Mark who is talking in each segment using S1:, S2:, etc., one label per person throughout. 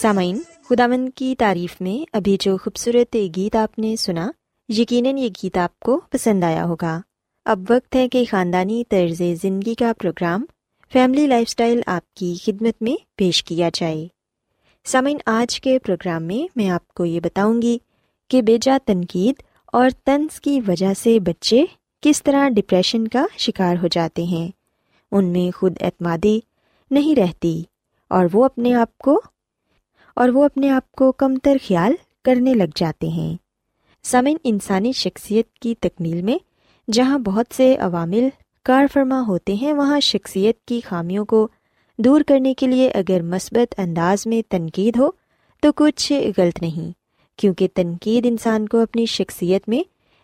S1: سامعین خداون کی تعریف میں ابھی جو خوبصورت گیت آپ نے سنا، یقیناً یہ گیت آپ کو پسند آیا ہوگا۔ اب وقت ہے کہ خاندانی طرز زندگی کا پروگرام فیملی لائف اسٹائل آپ کی خدمت میں پیش کیا جائے۔ سامعین، آج کے پروگرام میں میں آپ کو یہ بتاؤں گی کہ بیجا تنقید اور طنز کی وجہ سے بچے کس طرح ڈپریشن کا شکار ہو جاتے ہیں۔ ان میں خود اعتمادی نہیں رہتی اور وہ اپنے آپ کو اور وہ اپنے آپ کو کم تر خیال کرنے لگ جاتے ہیں۔ سمن انسانی شخصیت کی تکمیل میں جہاں بہت سے عوامل کار فرما ہوتے ہیں، وہاں شخصیت کی خامیوں کو دور کرنے کے لیے اگر مثبت انداز میں تنقید ہو تو کچھ غلط نہیں، کیونکہ تنقید انسان کو اپنی شخصیت میں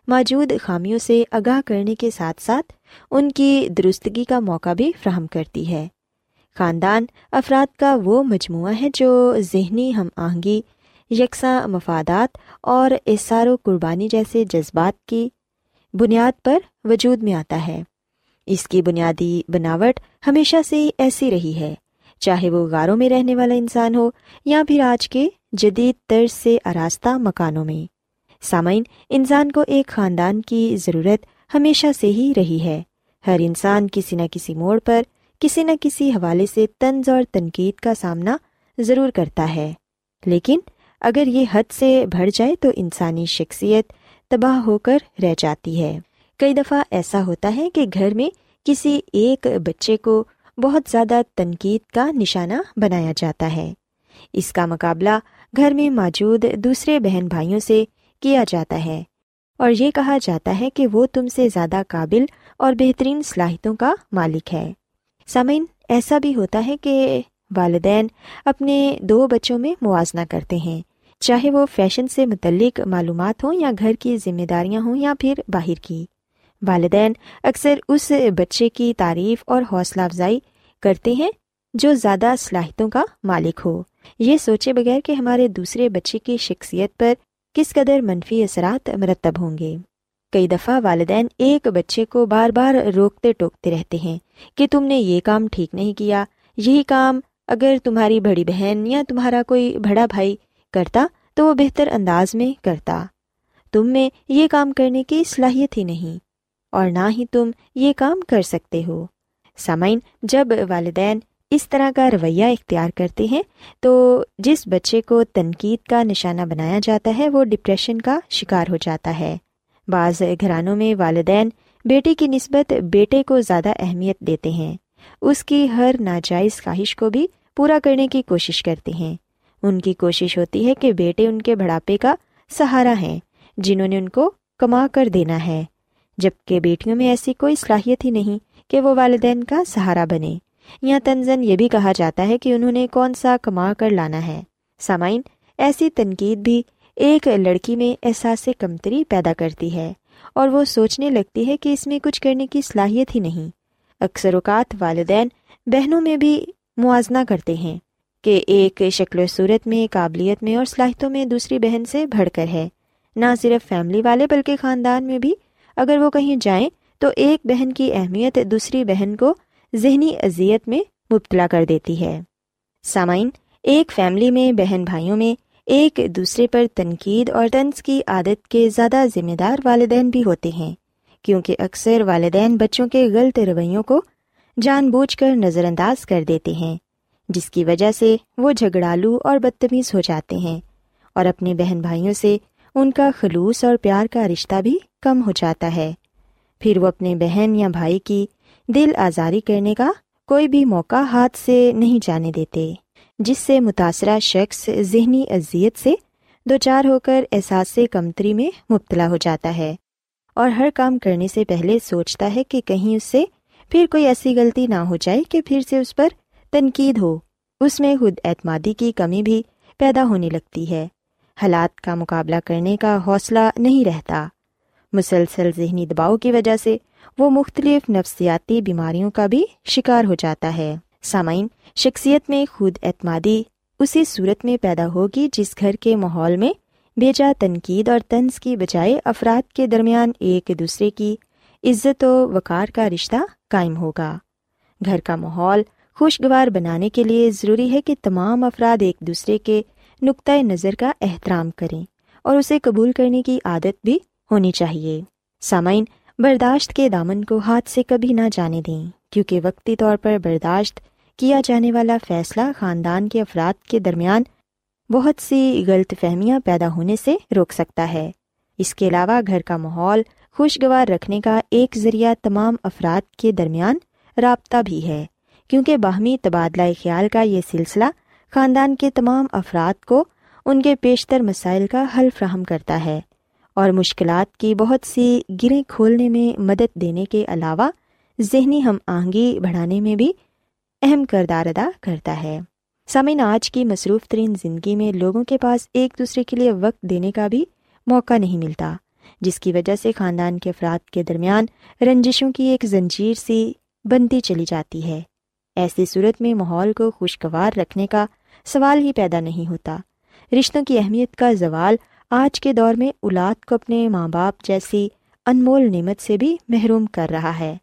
S1: موجود خامیوں سے آگاہ کرنے کے ساتھ ساتھ ان کی درستگی کا موقع بھی فراہم کرتی ہے۔ خاندان افراد کا وہ مجموعہ ہے جو ذہنی ہم آہنگی، یکساں مفادات اور اثار و قربانی جیسے جذبات کی بنیاد پر وجود میں آتا ہے۔ اس کی بنیادی بناوٹ ہمیشہ سے ایسی رہی ہے، چاہے وہ غاروں میں رہنے والا انسان ہو یا پھر آج کے جدید طرز سے آراستہ مکانوں میں۔ سامعین، انسان کو ایک خاندان کی ضرورت ہمیشہ سے ہی رہی ہے۔ ہر انسان کسی نہ کسی موڑ پر کسی نہ کسی حوالے سے طنز اور تنقید کا سامنا ضرور کرتا ہے۔ لیکن اگر یہ حد سے بڑھ جائے تو انسانی شخصیت تباہ ہو کر رہ جاتی ہے۔ کئی دفعہ ایسا ہوتا ہے کہ گھر میں کسی ایک بچے کو بہت زیادہ تنقید کا نشانہ بنایا جاتا ہے۔ اس کا مقابلہ گھر میں موجود دوسرے بہن بھائیوں سے کیا جاتا ہے۔ اور یہ کہا جاتا ہے کہ وہ تم سے زیادہ قابل اور بہترین صلاحیتوں کا مالک ہے۔ سامعین، ایسا بھی ہوتا ہے کہ والدین اپنے دو بچوں میں موازنہ کرتے ہیں۔ چاہے وہ فیشن سے متعلق معلومات ہوں یا گھر کی ذمہ داریاں ہوں یا پھر باہر کی۔ والدین اکثر اس بچے کی تعریف اور حوصلہ افزائی کرتے ہیں جو زیادہ صلاحیتوں کا مالک ہو۔ یہ سوچے بغیر کہ ہمارے دوسرے بچے کی شخصیت پر کس قدر منفی اثرات مرتب ہوں گے۔ کئی دفعہ والدین ایک بچے کو بار بار روکتے ٹوکتے رہتے ہیں کہ تم نے یہ کام ٹھیک نہیں کیا، یہی کام اگر تمہاری بڑی بہن یا تمہارا کوئی بڑا بھائی کرتا تو وہ بہتر انداز میں کرتا۔ تم میں یہ کام کرنے کی صلاحیت ہی نہیں، اور نہ ہی تم یہ کام کر سکتے ہو۔ سامعین، جب والدین اس طرح کا رویہ اختیار کرتے ہیں تو جس بچے کو تنقید کا نشانہ بنایا جاتا ہے، وہ ڈپریشن کا شکار ہو جاتا ہے۔ بعض گھرانوں میں والدین بیٹے کی نسبت بیٹے کو زیادہ اہمیت دیتے ہیں۔ اس کی ہر ناجائز خواہش کو بھی پورا کرنے کی کوشش کرتے ہیں۔ ان کی کوشش ہوتی ہے کہ بیٹے ان کے بڑھاپے کا سہارا ہیں، جنہوں نے ان کو کما کر دینا ہے۔ جبکہ بیٹیوں میں ایسی کوئی صلاحیت ہی نہیں کہ وہ والدین کا سہارا بنے۔ یا تنزن یہ بھی کہا جاتا ہے کہ انہوں نے کون سا کما کر لانا ہے۔ سامعین، ایسی تنقید بھی ایک لڑکی میں احساس کمتری پیدا کرتی ہے اور وہ سوچنے لگتی ہے کہ اس میں کچھ کرنے کی صلاحیت ہی نہیں۔ اکثر اوقات والدین بہنوں میں بھی موازنہ کرتے ہیں کہ ایک شکل و صورت میں، قابلیت میں اور صلاحیتوں میں دوسری بہن سے بڑھ کر ہے۔ نہ صرف فیملی والے بلکہ خاندان میں بھی۔ اگر وہ کہیں جائیں تو ایک بہن کی اہمیت دوسری بہن کو ذہنی اذیت میں مبتلا کر دیتی ہے۔ سامعین، ایک فیملی میں بہن بھائیوں میں ایک دوسرے پر تنقید اور طنز کی عادت کے زیادہ ذمہ دار والدین بھی ہوتے ہیں، کیونکہ اکثر والدین بچوں کے غلط رویوں کو جان بوجھ کر نظر انداز کر دیتے ہیں، جس کی وجہ سے وہ جھگڑالو اور بدتمیز ہو جاتے ہیں اور اپنے بہن بھائیوں سے ان کا خلوص اور پیار کا رشتہ بھی کم ہو جاتا ہے۔ پھر وہ اپنے بہن یا بھائی کی دل آزاری کرنے کا کوئی بھی موقع ہاتھ سے نہیں جانے دیتے۔ جس سے متاثرہ شخص ذہنی اذیت سے دو چار ہو کر احساس کمتری میں مبتلا ہو جاتا ہے اور ہر کام کرنے سے پہلے سوچتا ہے کہ کہیں اس سے پھر کوئی ایسی غلطی نہ ہو جائے کہ پھر سے اس پر تنقید ہو۔ اس میں خود اعتمادی کی کمی بھی پیدا ہونے لگتی ہے۔ حالات کا مقابلہ کرنے کا حوصلہ نہیں رہتا۔ مسلسل ذہنی دباؤ کی وجہ سے وہ مختلف نفسیاتی بیماریوں کا بھی شکار ہو جاتا ہے۔ سامعین، شخصیت میں خود اعتمادی اسی صورت میں پیدا ہوگی جس گھر کے ماحول میں بیجا تنقید اور طنز کی بجائے افراد کے درمیان ایک دوسرے کی عزت و وقار کا رشتہ قائم ہوگا۔ گھر کا ماحول خوشگوار بنانے کے لیے ضروری ہے کہ تمام افراد ایک دوسرے کے نقطۂ نظر کا احترام کریں اور اسے قبول کرنے کی عادت بھی ہونی چاہیے۔ سامعین، برداشت کے دامن کو ہاتھ سے کبھی نہ جانے دیں، کیونکہ وقتی طور پر برداشت کیا جانے والا فیصلہ خاندان کے افراد کے درمیان بہت سی غلط فہمیاں پیدا ہونے سے روک سکتا ہے۔ اس کے علاوہ گھر کا ماحول خوشگوار رکھنے کا ایک ذریعہ تمام افراد کے درمیان رابطہ بھی ہے، کیونکہ باہمی تبادلہ خیال کا یہ سلسلہ خاندان کے تمام افراد کو ان کے بیشتر مسائل کا حل فراہم کرتا ہے اور مشکلات کی بہت سی گریں کھولنے میں مدد دینے کے علاوہ ذہنی ہم آہنگی بڑھانے میں بھی اہم کردار ادا کرتا ہے۔ سامعین، آج کی مصروف ترین زندگی میں لوگوں کے پاس ایک دوسرے کے لیے وقت دینے کا بھی موقع نہیں ملتا، جس کی وجہ سے خاندان کے افراد کے درمیان رنجشوں کی ایک زنجیر سی بنتی چلی جاتی ہے۔ ایسی صورت میں ماحول کو خوشگوار رکھنے کا سوال ہی پیدا نہیں ہوتا۔ رشتوں کی اہمیت کا زوال آج کے دور میں اولاد کو اپنے ماں باپ جیسی انمول نعمت سے بھی محروم کر رہا ہے۔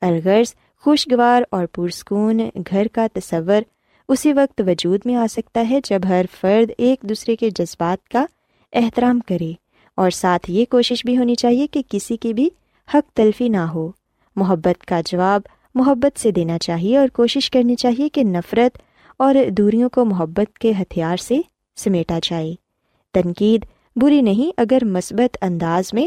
S1: الغرض خوشگوار اور پرسکون گھر کا تصور اسی وقت وجود میں آ سکتا ہے جب ہر فرد ایک دوسرے کے جذبات کا احترام کرے اور ساتھ یہ کوشش بھی ہونی چاہیے کہ کسی کی بھی حق تلفی نہ ہو۔ محبت کا جواب محبت سے دینا چاہیے اور کوشش کرنی چاہیے کہ نفرت اور دوریوں کو محبت کے ہتھیار سے سمیٹا جائے۔ تنقید بری نہیں اگر مثبت انداز میں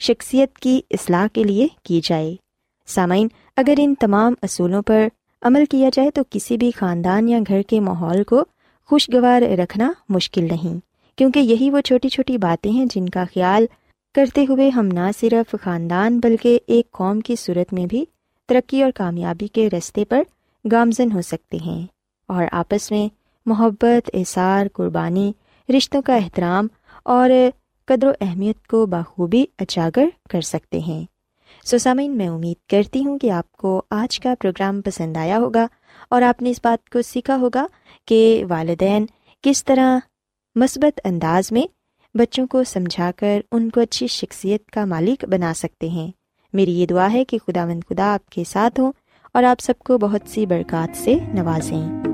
S1: شخصیت کی اصلاح کے لیے کی جائے۔ سامعین، اگر ان تمام اصولوں پر عمل کیا جائے تو کسی بھی خاندان یا گھر کے ماحول کو خوشگوار رکھنا مشکل نہیں، کیونکہ یہی وہ چھوٹی چھوٹی باتیں ہیں جن کا خیال کرتے ہوئے ہم نہ صرف خاندان بلکہ ایک قوم کی صورت میں بھی ترقی اور کامیابی کے رستے پر گامزن ہو سکتے ہیں۔ اور آپس میں محبت، احسار، قربانی، رشتوں کا احترام اور قدر و اہمیت کو بخوبی اجاگر کر سکتے ہیں۔ سوسامین میں امید کرتی ہوں کہ آپ کو آج کا پروگرام پسند آیا ہوگا اور آپ نے اس بات کو سیکھا ہوگا کہ والدین کس طرح مثبت انداز میں بچوں کو سمجھا کر ان کو اچھی شخصیت کا مالک بنا سکتے ہیں۔ میری یہ دعا ہے کہ خدا مند خدا آپ کے ساتھ ہوں اور آپ سب کو بہت سی برکات سے نوازیں۔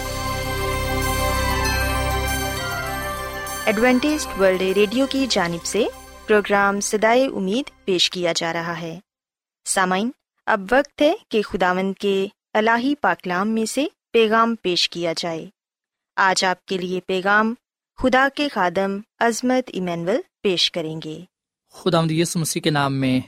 S1: Adventist World Radio کی جانب سے پروگرام سدائے امید پیش کیا جا رہا ہے۔ سامعین، اب وقت ہے کہ خداوند کے الہی پاکلام میں سے پیغام پیش کیا جائے۔ آج آپ کے لیے پیغام خدا کے خادم عظمت ایمینول پیش کریں گے۔
S2: خدا یس مسیح کے نام میں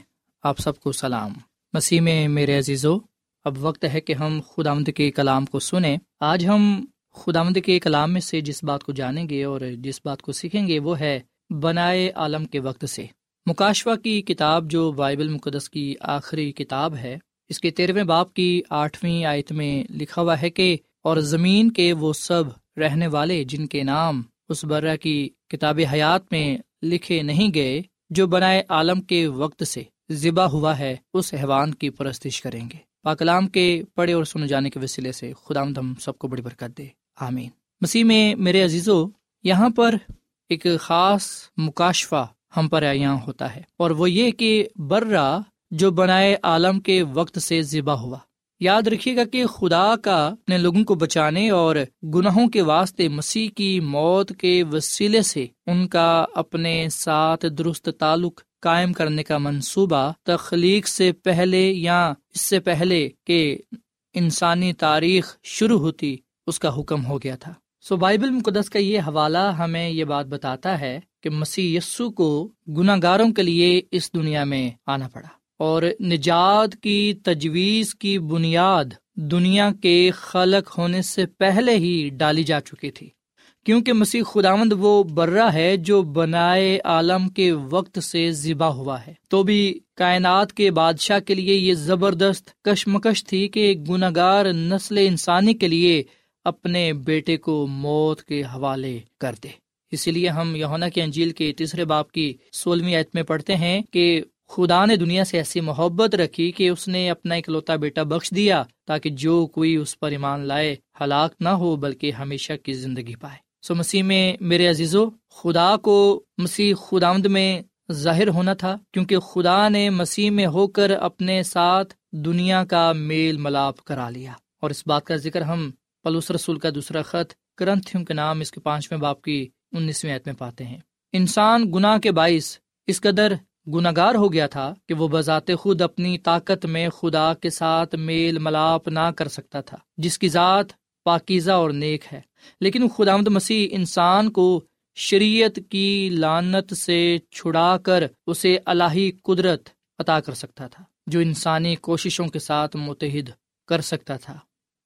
S2: آپ سب کو سلام۔ مسیح میں میرے عزیزو، اب وقت ہے کہ ہم خدا کے کلام کو سنیں۔ آج ہم خدا مند کے کلام میں سے جس بات کو جانیں گے اور جس بات کو سیکھیں گے وہ ہے بنائے عالم کے وقت سے۔ مکاشوا کی کتاب جو بائبل مقدس کی آخری کتاب ہے، اس کے تیرہویں باپ کی آٹھویں آیت میں لکھا ہوا ہے کہ، اور زمین کے وہ سب رہنے والے جن کے نام اس برہ کی کتاب حیات میں لکھے نہیں گئے، جو بنائے عالم کے وقت سے ذبح ہوا ہے، اس حیوان کی پرستش کریں گے۔ پاکلام کے پڑھے اور سنے جانے کے وسیلے سے خدا ہم سب کو بڑی برکت دے۔ آمین۔ مسیح میں میرے عزیزو، یہاں پر ایک خاص مکاشفہ ہم پر یہاں ہوتا ہے، اور وہ یہ کہ برا جو بنائے عالم کے وقت سے ذبح ہوا۔ یاد رکھیے گا کہ خدا کا اپنے لوگوں کو بچانے اور گناہوں کے واسطے مسیح کی موت کے وسیلے سے ان کا اپنے ساتھ درست تعلق قائم کرنے کا منصوبہ تخلیق سے پہلے یا اس سے پہلے کہ انسانی تاریخ شروع ہوتی اس کا حکم ہو گیا تھا۔ سو بائبل مقدس کا یہ حوالہ ہمیں یہ بات بتاتا ہے کہ مسیح یسو کو گناہ گاروں کے لیے اس دنیا میں آنا پڑا اور نجات کی تجویز کی بنیاد دنیا کے خلق ہونے سے پہلے ہی ڈالی جا چکی تھی۔ کیونکہ مسیح خداوند وہ برا ہے جو بنائے عالم کے وقت سے ذبح ہوا ہے۔ تو بھی کائنات کے بادشاہ کے لیے یہ زبردست کشمکش تھی کہ گناگار نسل انسانی کے لیے اپنے بیٹے کو موت کے حوالے کر دے۔ اسی لیے ہم یونا کے انجیل کے تیسرے باپ کی سولہویں عیت میں پڑھتے ہیں کہ خدا نے دنیا سے ایسی محبت رکھی کہ اس نے اپنا اکلوتا بیٹا بخش دیا تاکہ جو کوئی اس پر ایمان لائے، ہلاک نہ ہو، بلکہ ہمیشہ کی زندگی پائے۔ سو مسیح میں میرے عزیزو، خدا کو مسیح خدامد میں ظاہر ہونا تھا کیونکہ خدا نے مسیح میں ہو کر اپنے ساتھ دنیا کا میل ملاپ کرا لیا۔ اور اس بات کا ذکر ہم پلوس رسول کا دوسرا خط کرنتھیوں کے نام اس کے پانچویں باپ کی انیسویں عید میں پاتے ہیں۔ انسان گناہ کے باعث اس قدر گناگار ہو گیا تھا کہ وہ بذات خود اپنی طاقت میں خدا کے ساتھ میل ملاپ نہ کر سکتا تھا، جس کی ذات پاکیزہ اور نیک ہے۔ لیکن خدا مسیح انسان کو شریعت کی لانت سے چھڑا کر اسے الہی قدرت عطا کر سکتا تھا، جو انسانی کوششوں کے ساتھ متحد کر سکتا تھا۔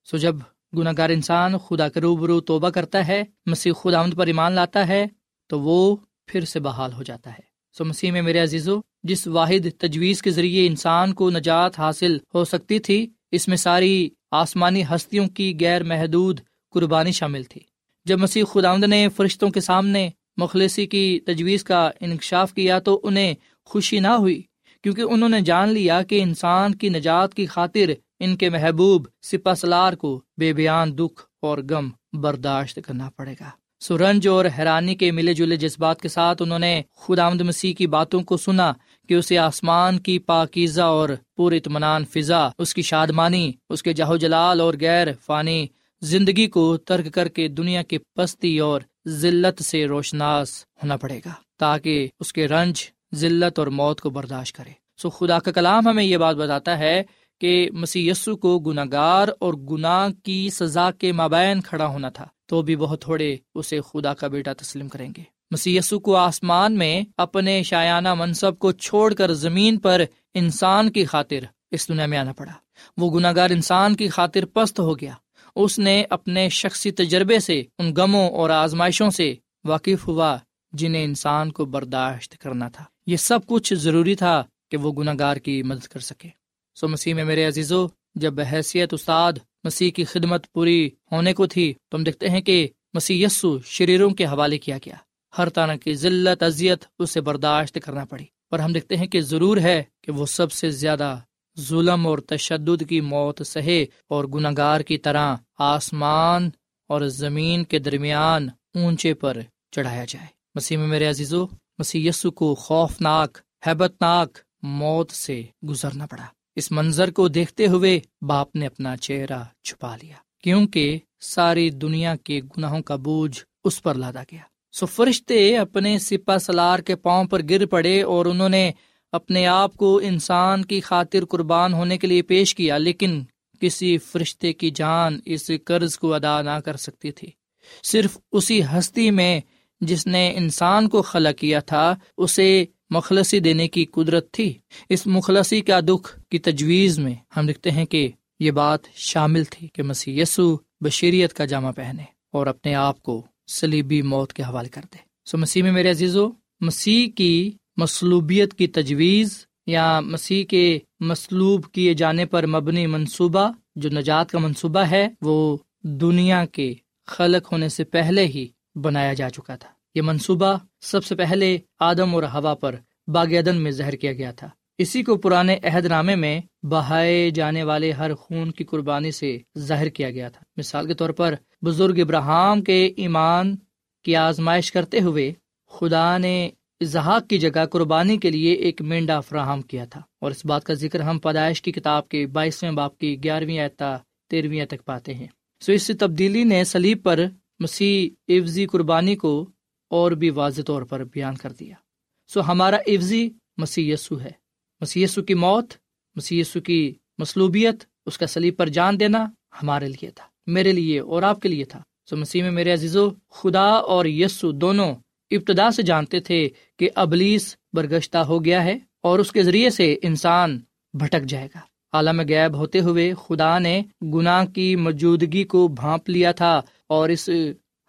S2: سو جب گناہ گار انسان خدا کے روبرو توبہ کرتا ہے، مسیح خدا پر ایمان لاتا ہے، تو وہ پھر سے بحال ہو جاتا ہے۔ سو مسیح میں میرے عزیزو، جس واحد تجویز کے ذریعے انسان کو نجات حاصل ہو سکتی تھی، اس میں ساری آسمانی ہستیوں کی غیر محدود قربانی شامل تھی۔ جب مسیح خدا نے فرشتوں کے سامنے مخلصی کی تجویز کا انکشاف کیا، تو انہیں خوشی نہ ہوئی، کیونکہ انہوں نے جان لیا کہ انسان کی نجات کی خاطر ان کے محبوب سپا سلار کو بے بیان دکھ اور غم برداشت کرنا پڑے گا۔ سورنج اور حیرانی کے ملے جلے جذبات کے ساتھ انہوں نے خود آمد مسیح کی باتوں کو سنا کہ اسے آسمان کی پاکیزہ اور پور اطمینان فضا، اس کی شادمانی، اس کے جاہو جلال اور غیر فانی زندگی کو ترک کر کے دنیا کی پستی اور ذلت سے روشناس ہونا پڑے گا تاکہ اس کے رنج، ذلت اور موت کو برداشت کرے۔ سو خدا کا کلام ہمیں یہ بات بتاتا ہے کہ مسی کو گناگار اور گناہ کی سزا کے مابین کھڑا ہونا تھا، تو بھی بہت تھوڑے اسے خدا کا بیٹا تسلیم کریں گے۔ مسی کو آسمان میں اپنے شایانہ منصب کو چھوڑ کر زمین پر انسان کی خاطر اس دنیا میں آنا پڑا۔ وہ گناگار انسان کی خاطر پست ہو گیا۔ اس نے اپنے شخصی تجربے سے، ان غموں اور آزمائشوں سے واقف ہوا جنہیں انسان کو برداشت کرنا تھا۔ یہ سب کچھ ضروری تھا کہ وہ گناگار کی مدد کر سکے۔ سو مسیح میں میرے عزیزو، جب بحیثیت استاد مسیح کی خدمت پوری ہونے کو تھی، تو ہم دیکھتے ہیں کہ مسیح یسو شریروں کے حوالے کیا گیا۔ ہر طرح کی ذلت، اذیت، اسے برداشت کرنا پڑی۔ پر ہم دیکھتے ہیں کہ ضرور ہے کہ وہ سب سے زیادہ ظلم اور تشدد کی موت، سہے اور گناگار کی طرح آسمان اور زمین کے درمیان اونچے پر چڑھایا جائے۔ مسیح میں میرے عزیزو، مسیح یسو کو خوفناک ہیبت ناک موت سے گزرنا پڑا۔ اس منظر کو دیکھتے ہوئے باپ نے اپنا چہرہ چھپا لیا، کیونکہ ساری دنیا کے گناہوں کا بوجھ اس پر لادا گیا۔ سو فرشتے اپنے سپا سلار کے پاؤں پر گر پڑے اور انہوں نے اپنے آپ کو انسان کی خاطر قربان ہونے کے لیے پیش کیا، لیکن کسی فرشتے کی جان اس قرض کو ادا نہ کر سکتی تھی۔ صرف اسی ہستی میں جس نے انسان کو خلا کیا تھا، اسے مخلصی دینے کی قدرت تھی۔ اس مخلصی کا دکھ کی تجویز میں ہم لکھتے ہیں کہ یہ بات شامل تھی کہ مسیح یسو بشیریت کا جامع پہنے اور اپنے آپ کو سلیبی موت کے حوالے کر دے۔ سو مسیح میں میرے عزیز مسیح کی مصلوبیت کی تجویز یا مسیح کے مصلوب کیے جانے پر مبنی منصوبہ، جو نجات کا منصوبہ ہے، وہ دنیا کے خلق ہونے سے پہلے ہی بنایا جا چکا تھا۔ یہ منصوبہ سب سے پہلے آدم اور ہوا پر باغ عدن میں زہر کیا گیا تھا۔ اسی کو پرانے عہد نامے میں بہائے جانے والے ہر خون کی قربانی سے ظاہر کیا گیا تھا۔ مثال کے طور پر بزرگ ابراہم کے ایمان کی آزمائش کرتے ہوئے خدا نے اظہاق کی جگہ قربانی کے لیے ایک مینڈا فراہم کیا تھا۔ اور اس بات کا ذکر ہم پیدائش کی کتاب کے بائیسویں باپ کی گیارہویں اعتا تیرہویں تک پاتے ہیں۔ سو اس تبدیلی نے سلیب پر مسیح عفظی قربانی کو اور بھی واضح طور پر بیان کر دیا۔ سو ہمارا عفظی مسی یسو ہے۔ مسی یسو کی موت مسی یسو کی مصلوبیت، اس کا سلیب پر جان دینا ہمارے لیے تھا، میرے لیے اور آپ کے لیے تھا۔ سو مسیح میں میرے عزیز و خدا اور یسو دونوں ابتدا سے جانتے تھے کہ ابلیس برگشتہ ہو گیا ہے اور اس کے ذریعے سے انسان بھٹک جائے گا۔ عالم غیب ہوتے ہوئے خدا نے گناہ کی موجودگی کو بھانپ لیا تھا اور اس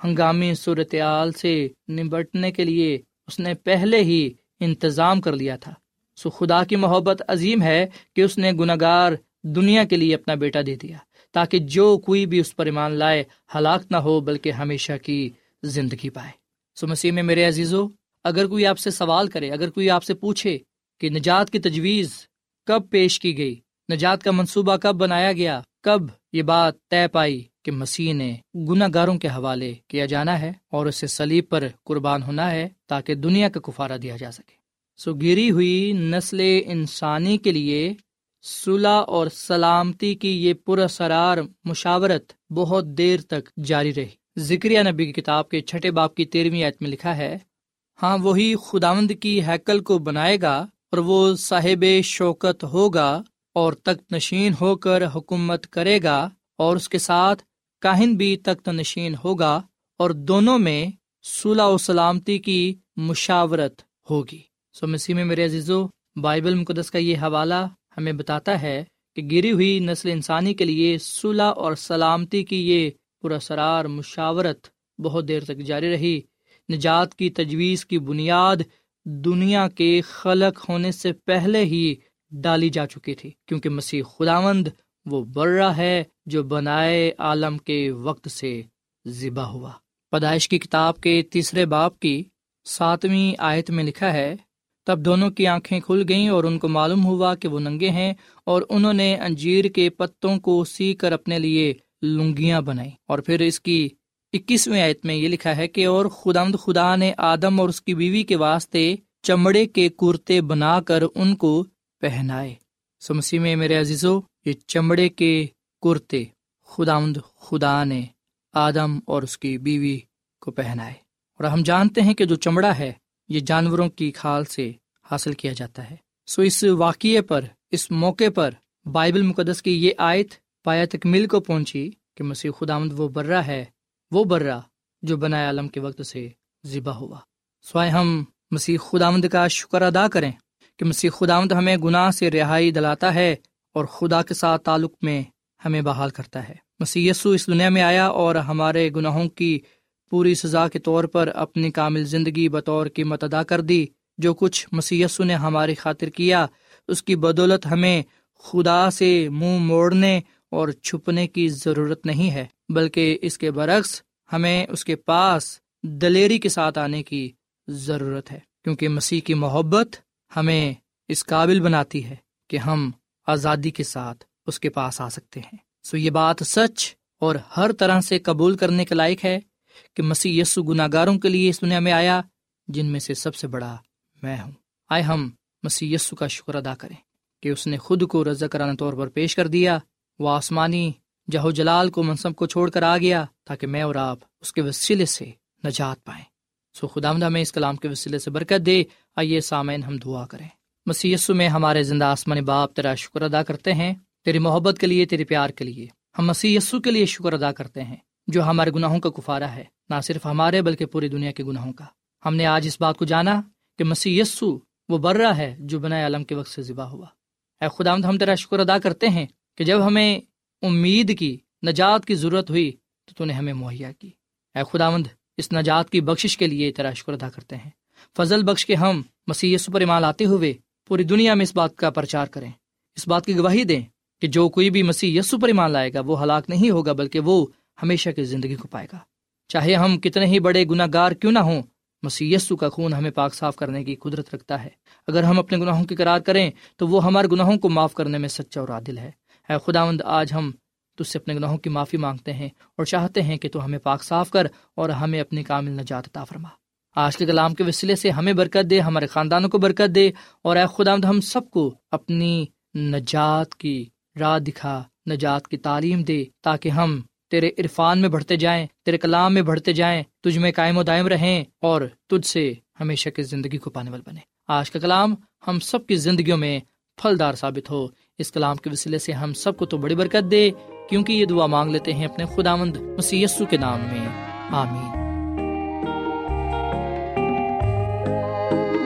S2: ہنگامی صورتحال سے نمٹنے کے لیے اس نے پہلے ہی انتظام کر لیا تھا۔ سو خدا کی محبت عظیم ہے کہ اس نے گناگار دنیا کے لیے اپنا بیٹا دے دیا تاکہ جو کوئی بھی اس پر ایمان لائے، ہلاک نہ ہو بلکہ ہمیشہ کی زندگی پائے۔ سو مسیح میں میرے عزیزو، اگر کوئی آپ سے سوال کرے، اگر کوئی آپ سے پوچھے کہ نجات کی تجویز کب پیش کی گئی، نجات کا منصوبہ کب بنایا گیا، کب یہ بات طے پائی کہ مسیح نے گناہ گاروں کے حوالے کیا جانا ہے اور اسے سلیب پر قربان ہونا ہے تاکہ دنیا کا کفارہ دیا جا سکے۔ سو گری ہوئی نسل انسانی کے لیے صلاح اور سلامتی کی یہ پرسرار مشاورت بہت دیر تک جاری رہی۔ ذکر نبی کی کتاب کے چھٹے باپ کی تیرہویں عیت میں لکھا ہے ہاں وہی خداوند کی ہیکل کو بنائے گا اور وہ صاحب شوکت ہوگا اور تخت نشین ہو کر حکومت کرے گا اور اس کے ساتھ کاہن بھی تخت نشین ہوگا اور دونوں میں صلاح و سلامتی کی مشاورت ہوگی۔ سو مسیح میں میرے عزیزو، بائبل مقدس کا یہ حوالہ ہمیں بتاتا ہے کہ گری ہوئی نسل انسانی کے لیے صلاح اور سلامتی کی یہ پراسرار مشاورت بہت دیر تک جاری رہی۔ نجات کی تجویز کی بنیاد دنیا کے خلق ہونے سے پہلے ہی ڈالی جا چکی تھی، کیونکہ مسیح خداوند وہ برا ہے جو بنائے عالم کے وقت سے ذبح ہوا۔ پیدائش کی کتاب کے تیسرے باپ کی ساتویں آیت میں لکھا ہے، تب دونوں کی آنکھیں کھل گئیں اور ان کو معلوم ہوا کہ وہ ننگے ہیں اور انہوں نے انجیر کے پتوں کو سی کر اپنے لیے لنگیاں بنائی اور پھر اس کی اکیسویں آیت میں یہ لکھا ہے کہ اور خدامد خدا نے آدم اور اس کی بیوی کے واسطے چمڑے کے کرتے بنا کر ان کو پہنائے۔ سمسی میں میرے عزیزو یہ چمڑے کے کرتے خدامد خدا نے آدم اور اس کی بیوی کو پہنائے۔ اور ہم جانتے ہیں کہ جو چمڑا ہے، یہ جانوروں کی کھال سے حاصل کیا جاتا ہے۔ سو اس واقعے پر، اس موقع پر بائبل مقدس کی یہ آیت پایا تک مل کو پہنچی کہ مسیح خدامد وہ برا ہے، وہ برا جو بنائے عالم کے وقت سے ذبح ہوا۔ سوائے ہم مسیح خدامد کا شکر ادا کریں کہ مسیح خدامد ہمیں گناہ سے رہائی دلاتا ہے اور خدا کے ساتھ تعلق میں ہمیں بحال کرتا ہے۔ مسیح یسو اس دنیا میں آیا اور ہمارے گناہوں کی پوری سزا کے طور پر اپنی کامل زندگی بطور قیمت ادا کر دی۔ جو کچھ مسی نے ہماری خاطر کیا، اس کی بدولت ہمیں خدا سے منہ مو موڑنے اور چھپنے کی ضرورت نہیں ہے، بلکہ اس کے برعکس ہمیں اس کے پاس دلیری کے ساتھ آنے کی ضرورت ہے۔ کیونکہ مسیح کی محبت ہمیں اس قابل بناتی ہے کہ ہم آزادی کے ساتھ اس کے پاس آ سکتے ہیں۔ سو یہ بات سچ اور ہر طرح سے قبول کرنے کے لائق ہے کہ مسیح یسو گناہ گاروں کے لیے اس دنیا میں آیا، جن میں سے سب سے بڑا میں ہوں۔ آئے ہم مسیح یسو کا شکر ادا کریں کہ اس نے خود کو رضا کرانا طور پر پیش کر دیا، وہ آسمانی جہو جلال کو منصب کو چھوڑ کر آ گیا تاکہ میں اور آپ اس کے وسیلے سے نجات پائیں۔ سو خدا مدہ میں اس کلام کے وسیلے سے برکت دے، آئیے سامعین ہم دعا کریں۔ مسی میں ہمارے زندہ آسمانی باپ تیرا شکر ادا کرتے ہیں، تیری محبت کے لیے، تیرے پیار کے لیے۔ ہم مسی کے لیے شکر ادا کرتے ہیں، جو ہمارے گناہوں کا کفارہ ہے، نہ صرف ہمارے بلکہ پوری دنیا کے گناہوں کا۔ ہم نے آج اس بات کو جانا کہ مسی وہ برا ہے جو بنا عالم کے وقت سے ذبح ہوا۔ اے خدا ہم تیرا شکر ادا کرتے ہیں کہ جب ہمیں امید کی، نجات کی ضرورت ہوئی، تو تو نے ہمیں مہیا کی۔ اے خداوند، اس نجات کی بخشش کے لیے تیرا شکر ادا کرتے ہیں۔ فضل بخش کے ہم مسیح پر ایمان آتے ہوئے پوری دنیا میں اس بات کا پرچار کریں۔ اس بات کی گواہی دیں کہ جو کوئی بھی مسیح یسو پر ایمان لائے گا، وہ ہلاک نہیں ہوگا، بلکہ وہ ہمیشہ کی زندگی کو پائے گا۔ چاہے ہم کتنے ہی بڑے گناہ گار کیوں نہ ہوں مسی کا خون ہمیں پاک صاف کرنے کی قدرت رکھتا ہے۔ اگر ہم اپنے گناہوں کی قرار کریں، تو وہ ہمارے گناہوں کو معاف کرنے میں سچا اور عادل ہے۔ اے خداوند، آج ہم تج سے اپنے گناہوں کی معافی مانگتے ہیں اور چاہتے ہیں کہ تو ہمیں پاک صاف کر اور ہمیں اپنی کامل نجات عطا فرما۔ آج کے کلام کے وسیلے سے ہمیں برکت دے، ہمارے خاندانوں کو برکت دے، اور اے خداوند ہم سب کو اپنی نجات کی راہ دکھا، نجات کی تعلیم دے، تاکہ ہم تیرے عرفان میں بڑھتے جائیں، تیرے کلام میں بڑھتے جائیں، تجھ میں قائم و دائم رہیں، اور تجھ سے ہمیشہ کی زندگی کو پانے والے بنے آج کا کلام ہم سب کی زندگیوں میں پھلدار ثابت ہو۔ اس کلام کے وسیلے سے ہم سب کو تو بڑی برکت دے، کیونکہ یہ دعا مانگ لیتے ہیں اپنے خدا مند مسی کے نام میں۔ آمین۔